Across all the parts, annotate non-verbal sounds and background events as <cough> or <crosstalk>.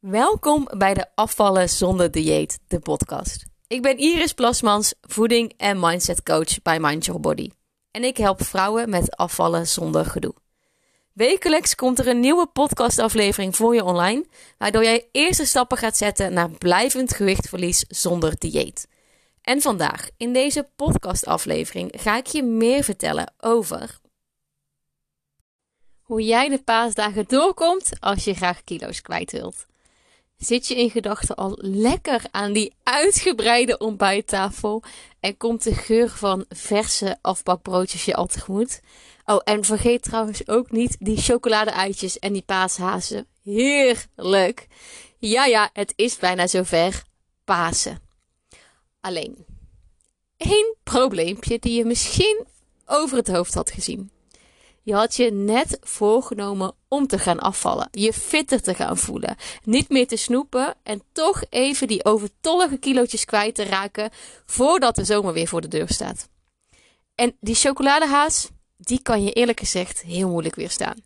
Welkom bij de Afvallen zonder dieet, de podcast. Ik ben Iris Plasmans, voeding en mindset coach bij Mind Your Body. En ik help vrouwen met afvallen zonder gedoe. Wekelijks komt er een nieuwe podcastaflevering voor je online, waardoor jij eerste stappen gaat zetten naar blijvend gewichtverlies zonder dieet. En vandaag, in deze podcastaflevering, ga ik je meer vertellen over hoe jij de paasdagen doorkomt als je graag kilo's kwijt wilt. Zit je in gedachten al lekker aan die uitgebreide ontbijttafel en komt de geur van verse afbakbroodjes je al tegemoet? Oh, en vergeet trouwens ook niet die chocolade-eitjes en die paashazen. Heerlijk! Ja, ja, het is bijna zover. Pasen. Alleen, één probleempje die je misschien over het hoofd had gezien. Je had je net voorgenomen om te gaan afvallen, je fitter te gaan voelen, niet meer te snoepen en toch even die overtollige kilootjes kwijt te raken voordat de zomer weer voor de deur staat. En die chocoladehaas, die kan je eerlijk gezegd heel moeilijk weerstaan.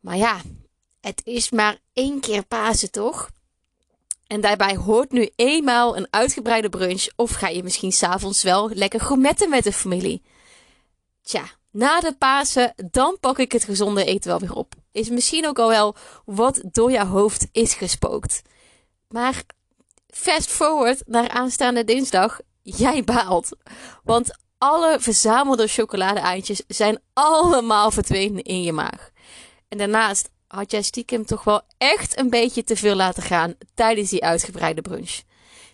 Maar ja, het is maar één keer Pasen toch? En daarbij hoort nu eenmaal een uitgebreide brunch of ga je misschien s'avonds wel lekker gourmetten met de familie. Tja, na de Pasen, dan pak ik het gezonde eten wel weer op. Is misschien ook al wel wat door jouw hoofd is gespookt. Maar fast forward naar aanstaande dinsdag, jij baalt. Want alle verzamelde chocolade-eitjes zijn allemaal verdwenen in je maag. En daarnaast had jij stiekem toch wel echt een beetje te veel laten gaan tijdens die uitgebreide brunch.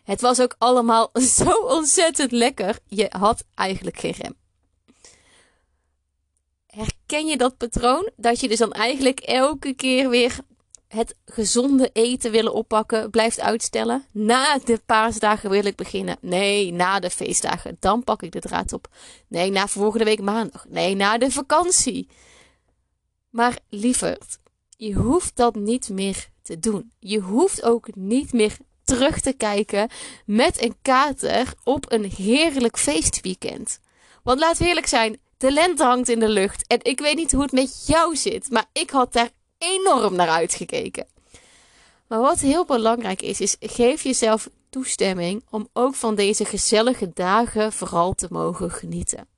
Het was ook allemaal <laughs> zo ontzettend lekker. Je had eigenlijk geen rem. Herken je dat patroon? Dat je dus dan eigenlijk elke keer weer het gezonde eten willen oppakken, blijft uitstellen. Na de paasdagen wil ik beginnen. Nee, na de feestdagen. Dan pak ik de draad op. Nee, na volgende week maandag. Nee, na de vakantie. Maar lieverd, je hoeft dat niet meer te doen. Je hoeft ook niet meer terug te kijken met een kater op een heerlijk feestweekend. Want laat eerlijk zijn, de lente hangt in de lucht. En ik weet niet hoe het met jou zit, maar ik had daar enorm naar uitgekeken. Maar wat heel belangrijk is, is geef jezelf toestemming om ook van deze gezellige dagen vooral te mogen genieten.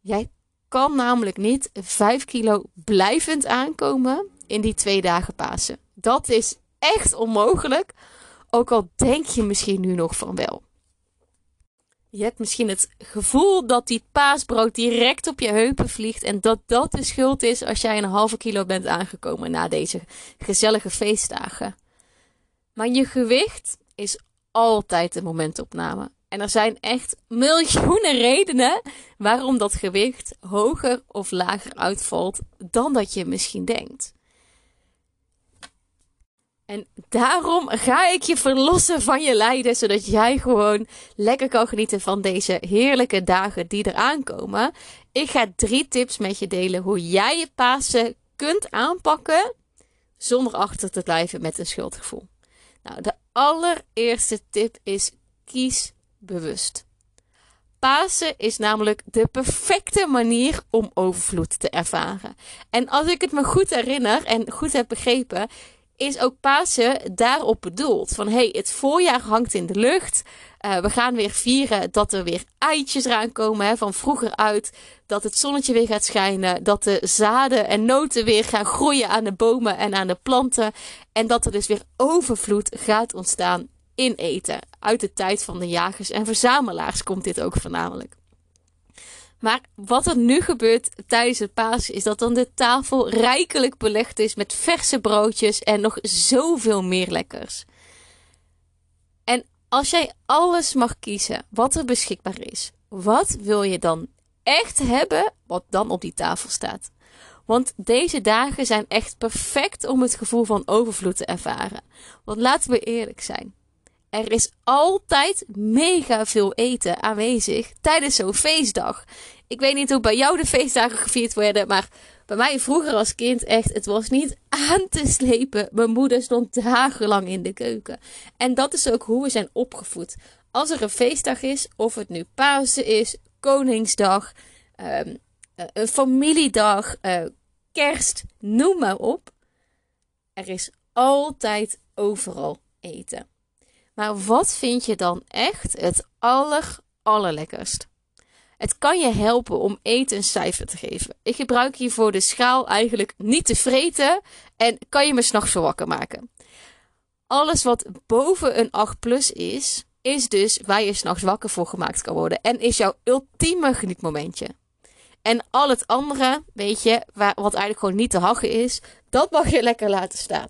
Jij kan namelijk niet 5 kilo blijvend aankomen in die twee dagen Pasen. Dat is echt onmogelijk, ook al denk je misschien nu nog van wel. Je hebt misschien het gevoel dat die paasbrood direct op je heupen vliegt. En dat dat de schuld is als jij een halve kilo bent aangekomen na deze gezellige feestdagen. Maar je gewicht is altijd een momentopname. En er zijn echt miljoenen redenen waarom dat gewicht hoger of lager uitvalt dan dat je misschien denkt. En daarom ga ik je verlossen van je lijden, zodat jij gewoon lekker kan genieten van deze heerlijke dagen die eraan komen. Ik ga drie tips met je delen hoe jij je Pasen kunt aanpakken zonder achter te blijven met een schuldgevoel. Nou, de allereerste tip is kies bewust. Pasen is namelijk de perfecte manier om overvloed te ervaren. En als ik het me goed herinner en goed heb begrepen, is ook Pasen daarop bedoeld. Van hey, het voorjaar hangt in de lucht. Uh, we gaan weer vieren dat er weer eitjes eraan komen. Hè, van vroeger uit. Dat het zonnetje weer gaat schijnen. Dat de zaden en noten weer gaan groeien aan de bomen en aan de planten. En dat er dus weer overvloed gaat ontstaan in eten. Uit de tijd van de jagers en verzamelaars komt dit ook voornamelijk. Maar wat er nu gebeurt tijdens het Pasen is dat dan de tafel rijkelijk belegd is met verse broodjes en nog zoveel meer lekkers. En als jij alles mag kiezen wat er beschikbaar is, wat wil je dan echt hebben wat dan op die tafel staat? Want deze dagen zijn echt perfect om het gevoel van overvloed te ervaren. Want laten we eerlijk zijn. Er is altijd mega veel eten aanwezig tijdens zo'n feestdag. Ik weet niet hoe bij jou de feestdagen gevierd werden, maar bij mij vroeger als kind echt, het was niet aan te slepen. Mijn moeder stond dagenlang in de keuken. En dat is ook hoe we zijn opgevoed. Als er een feestdag is, of het nu Pasen is, Koningsdag, um, een familiedag, uh, kerst, noem maar op. Er is altijd overal eten. Maar wat vind je dan echt het aller, allerlekkerst? Het kan je helpen om eten een cijfer te geven. Ik gebruik hiervoor de schaal eigenlijk niet te vreten en kan je me s'nachts wakker maken. Alles wat boven een 8 plus is, is dus waar je s'nachts wakker voor gemaakt kan worden. En is jouw ultieme genietmomentje. En al het andere, weet je, wat eigenlijk gewoon niet te hachen is, dat mag je lekker laten staan.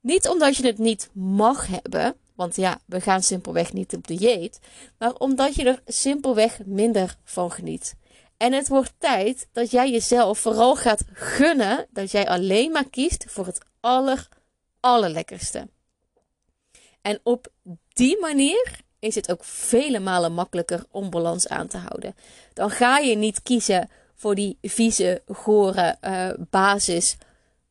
Niet omdat je het niet mag hebben, want ja, we gaan simpelweg niet op dieet, maar omdat je er simpelweg minder van geniet. En het wordt tijd dat jij jezelf vooral gaat gunnen dat jij alleen maar kiest voor het aller, allerlekkerste. En op die manier is het ook vele malen makkelijker om balans aan te houden. Dan ga je niet kiezen voor die vieze, gore uh, basis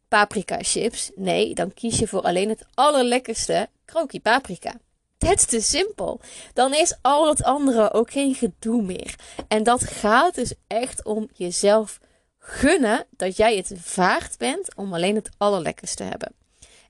paprika chips. Nee, dan kies je voor alleen het allerlekkerste krokie paprika. is te simpel. Dan is al het andere ook geen gedoe meer. En dat gaat dus echt om jezelf gunnen dat jij het waard bent om alleen het allerlekkerste te hebben.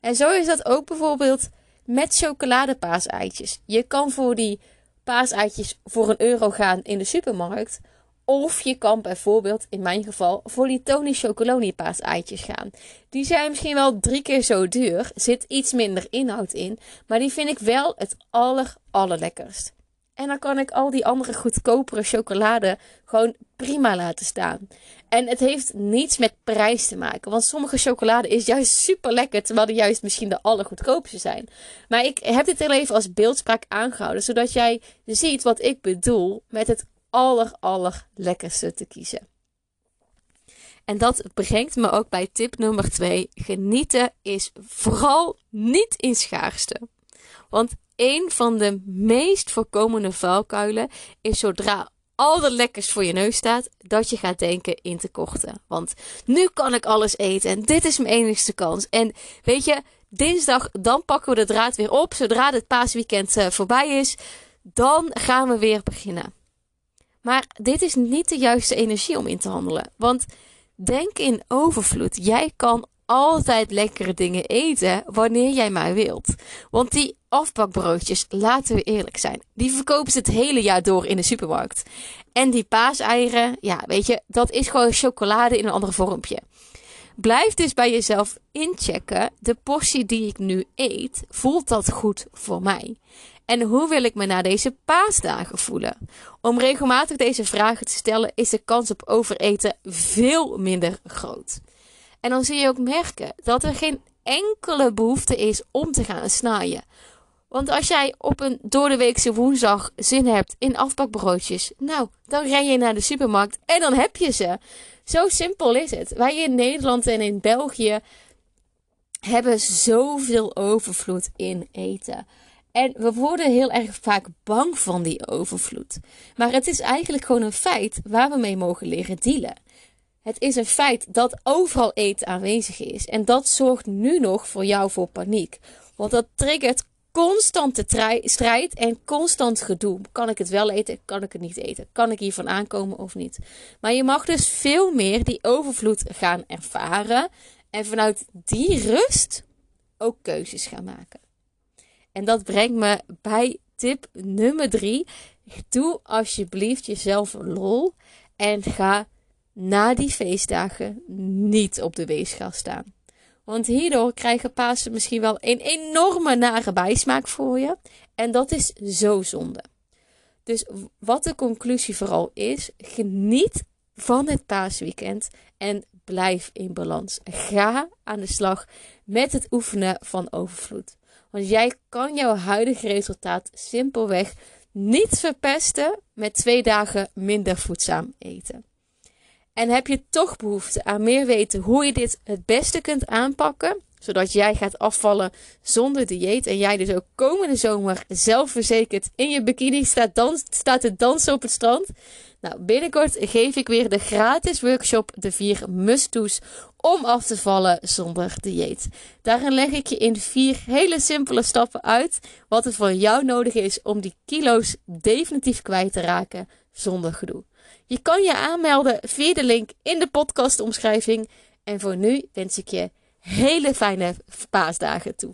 En zo is dat ook bijvoorbeeld met chocoladepaaseitjes. Je kan voor die paaseitjes voor een euro gaan in de supermarkt. Of je kan bijvoorbeeld, in mijn geval, voor die Tony Chocoloni gaan. Die zijn misschien wel drie keer zo duur, zit iets minder inhoud in, maar die vind ik wel het aller, allerlekkerst. En dan kan ik al die andere goedkopere chocolade gewoon prima laten staan. En het heeft niets met prijs te maken. Want sommige chocolade is juist super lekker. Terwijl die juist misschien de allergoedkoopste zijn. Maar ik heb dit heel even als beeldspraak aangehouden. Zodat jij ziet wat ik bedoel met het aller, aller lekkerste te kiezen. En dat brengt me ook bij tip nummer 2. Genieten is vooral niet in schaarste. Want een van de meest voorkomende valkuilen is zodra al de lekkers voor je neus staat, dat je gaat denken in tekorten. Want nu kan ik alles eten en dit is mijn enigste kans. En weet je, dinsdag dan pakken we de draad weer op. Zodra het paasweekend uh, voorbij is, dan gaan we weer beginnen. Maar dit is niet de juiste energie om in te handelen. Want denk in overvloed. Jij kan altijd lekkere dingen eten wanneer jij maar wilt. Want die afbakbroodjes, laten we eerlijk zijn, die verkopen ze het hele jaar door in de supermarkt. En die paaseieren, ja, weet je, dat is gewoon chocolade in een ander vormpje. Blijf dus bij jezelf inchecken. De portie die ik nu eet, voelt dat goed voor mij? En hoe wil ik me na deze paasdagen voelen? Om regelmatig deze vragen te stellen, is de kans op overeten veel minder groot. En dan zie je ook merken dat er geen enkele behoefte is om te gaan snijden. Want als jij op een doordeweekse woensdag zin hebt in afbakbroodjes, nou, dan ren je naar de supermarkt en dan heb je ze. Zo simpel is het. Wij in Nederland en in België hebben zoveel overvloed in eten. En we worden heel erg vaak bang van die overvloed. Maar het is eigenlijk gewoon een feit waar we mee mogen leren dealen. Het is een feit dat overal eten aanwezig is. En dat zorgt nu nog voor jou voor paniek. Want dat triggert constante strijd en constant gedoe. Kan ik het wel eten? Kan ik het niet eten? Kan ik hiervan aankomen of niet? Maar je mag dus veel meer die overvloed gaan ervaren. En vanuit die rust ook keuzes gaan maken. En dat brengt me bij tip nummer drie. Doe alsjeblieft jezelf een lol. En ga na die feestdagen niet op de weegschaal staan. Want hierdoor krijgen Pasen misschien wel een enorme nare bijsmaak voor je. En dat is zo zonde. Dus wat de conclusie vooral is: geniet van het paasweekend en blijf in balans. Ga aan de slag met het oefenen van overvloed. Want jij kan jouw huidige resultaat simpelweg niet verpesten met twee dagen minder voedzaam eten. En heb je toch behoefte aan meer weten hoe je dit het beste kunt aanpakken, zodat jij gaat afvallen zonder dieet en jij dus ook komende zomer zelfverzekerd in je bikini staat, dans, staat te dansen op het strand? Nou, binnenkort geef ik weer de gratis workshop De 4 must-do's om af te vallen zonder dieet. Daarin leg ik je in vier hele simpele stappen uit wat er voor jou nodig is om die kilo's definitief kwijt te raken zonder gedoe. Je kan je aanmelden via de link in de podcastomschrijving. En voor nu wens ik je hele fijne paasdagen toe.